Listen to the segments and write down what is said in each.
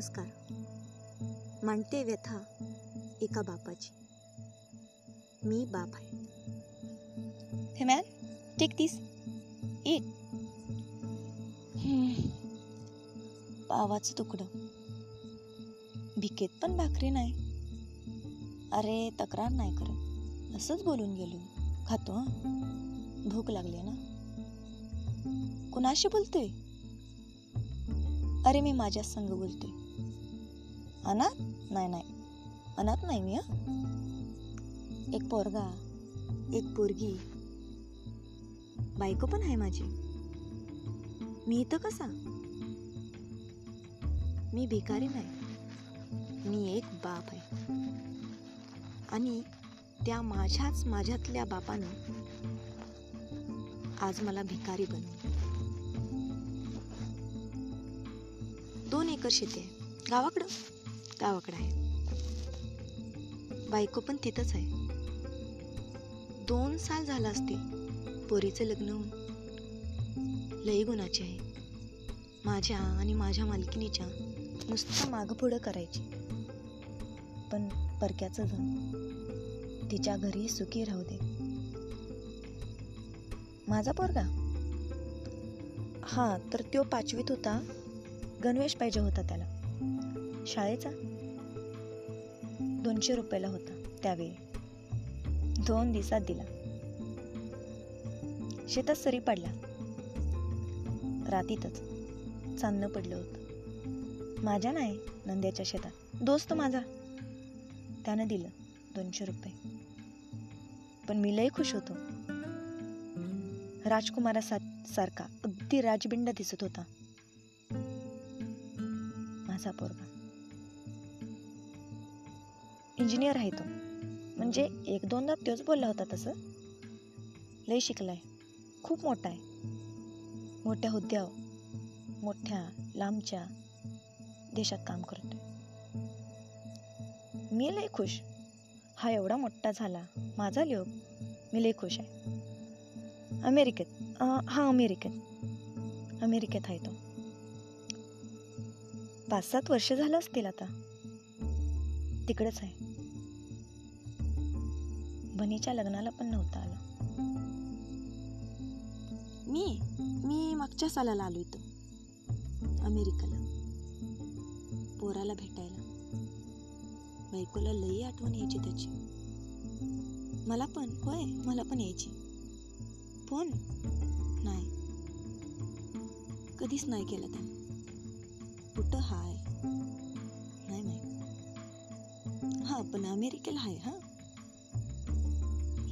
नमस्कार. मांडते व्यथा एका बापाची. मी बाप आहे. हे मॅम टेक दिस एक पावाचं तुकडं. भिकेत पण भाकरी नाही. अरे तक्रार नाही करत. असंच बोलून गेलो. खातो हं. भूक लागली ना? कुणाशी बोलतोय? अरे मी माझ्या संग बोलतोय. अनाथ? नाही नाही. अनाथ नाही मी हं. एक पोरगा एक पोरगी. बायको पण आहे माझी. मी इथं कसा? मी भिकारी नाही. मी एक बाप आहे. आणि त्या माझ्याच माझ्यातल्या बापानं आज मला भिकारी बनवलं. दोन एकर शेती आहे. गावाकडं? गावाकडं आहे. बायको पण तिथंच आहे. दोन साल झालं असतील पोरीचं लग्न होऊन. लई गुणाची आहे. माझ्या आणि माझ्या मालकिनीच्या नुसतं मागं पुढं करायची. पण परक्याचं जण तिच्या घरी सुखी राहू दे. माझा पोरगा? हा तर तो पाचवीत होता. गणवेश पाहिजे होता त्याला. शाळेचा? दोनशे रुपयाला होता त्यावेळी. दोन दिवसात दिला. शेतात सरी पडला रातीतच चांदणं पडलं होतं. माझ्या नाही नंद्याच्या शेतात. दोस्त माझा. त्यानं दिलं दोनशे रुपये. पण मी लय खुश होतो. राजकुमारा सारखा अगदी राजबिंड दिसत होता. माझा पोरगा. इंजिनियर आहे तो. म्हणजे एक दोनदा तोच बोलला होता तसं. लय शिकलाय. खूप मोठा आहे. मोठ्या हुद्द्यावर मोठ्या लांबच्या देशात काम करतो मी लय खुश. हा एवढा मोठा झाला. माझा लिओ मी लय खुश आहे. अमेरिकेत. हा अमेरिकेत. अमेरिकेत आहे तो. पाच सात वर्ष झालं असतील आता. तिकडेच आहे. बनीच्या लग्नाला पण नव्हता आला. मी मी मागच्या सालाला आलो इथं अमेरिकेला. पोराला भेटायला. बायकोला लई आठवण यायची त्याची. मला पण होय मला पण यायची. फोन नाही. कधीच नाही केला त्यानं. कुठं हाय? नाही माहीत. हा पण अमेरिकेला आहे हा?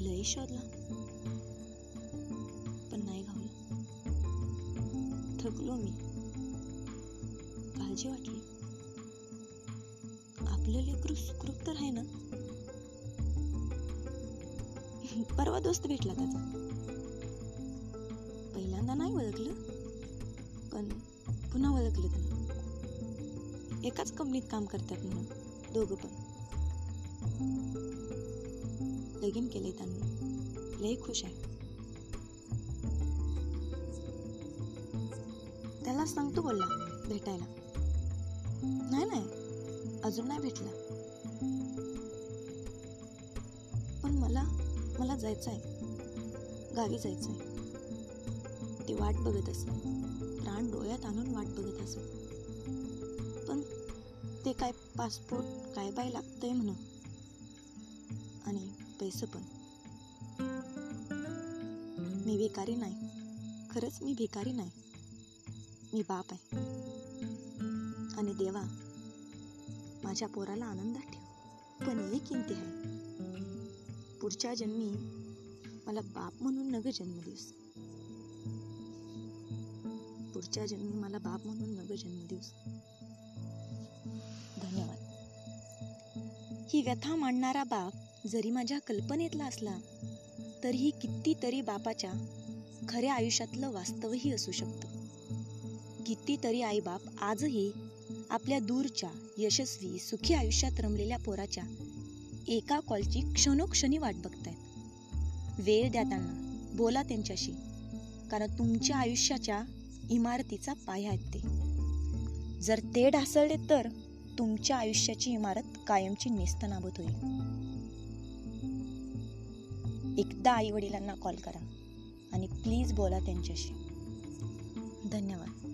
लई शोधला. पण नाही गावलं. थकलो मी. काळजी वाटली. आपलं लेकरू सुखरूप तर आहे ना? परवा दोस्त भेटला त्याचा. पहिल्यांदा नाही ओळखलं पण पुन्हा ओळखलं त्यानं एकाच कंपनीत काम करतात म्हणून दोघं पण. लगीन केले त्यांनी. लय खुश आहे. त्याला सांगतो बोलला भेटायला. नाही नाही अजून नाही भेटला. पण मला मला जायचं आहे गावी जायचं आहे ते वाट बघत असे प्राण डोळ्यात आणून वाट बघत असे पण ते काय पासपोर्ट काय बाय लागतंय म्हणून. आणि पैसे पण. मी भिकारी नाही. खरंच मी भिकारी नाही. मी बाप आहे. आणि देवा माझ्या पोराला आनंदात ठेव. पण एक किंती आहे. पुढच्या जन्मी मला बाप म्हणून नग जन्म दिवस पुढच्या जन्मी मला बाप म्हणून नग जन्म दिवस धन्यवाद. ही व्यथा मांडणारा बाप जरी माझ्या कल्पनेतला असला तरीही कितीतरी बापाच्या खऱ्या आयुष्यातलं वास्तवही असू शकतं. कितीतरी आईबाप आजही आपल्या दूरच्या यशस्वी सुखी आयुष्यात रमलेल्या पोराच्या एका कॉलची क्षणोक्षणी वाट बघतायत. वेळ द्या त्यांना बोला त्यांच्याशी कारण तुमच्या आयुष्याच्या इमारतीचा पाया आहेत ते. जर ते ढासळले तर तुमच्या आयुष्याची इमारत कायमची नेस्तनाबत होईल. एकदा आई वडिलांना कॉल करा आणि प्लीज बोला त्यांच्याशी. धन्यवाद.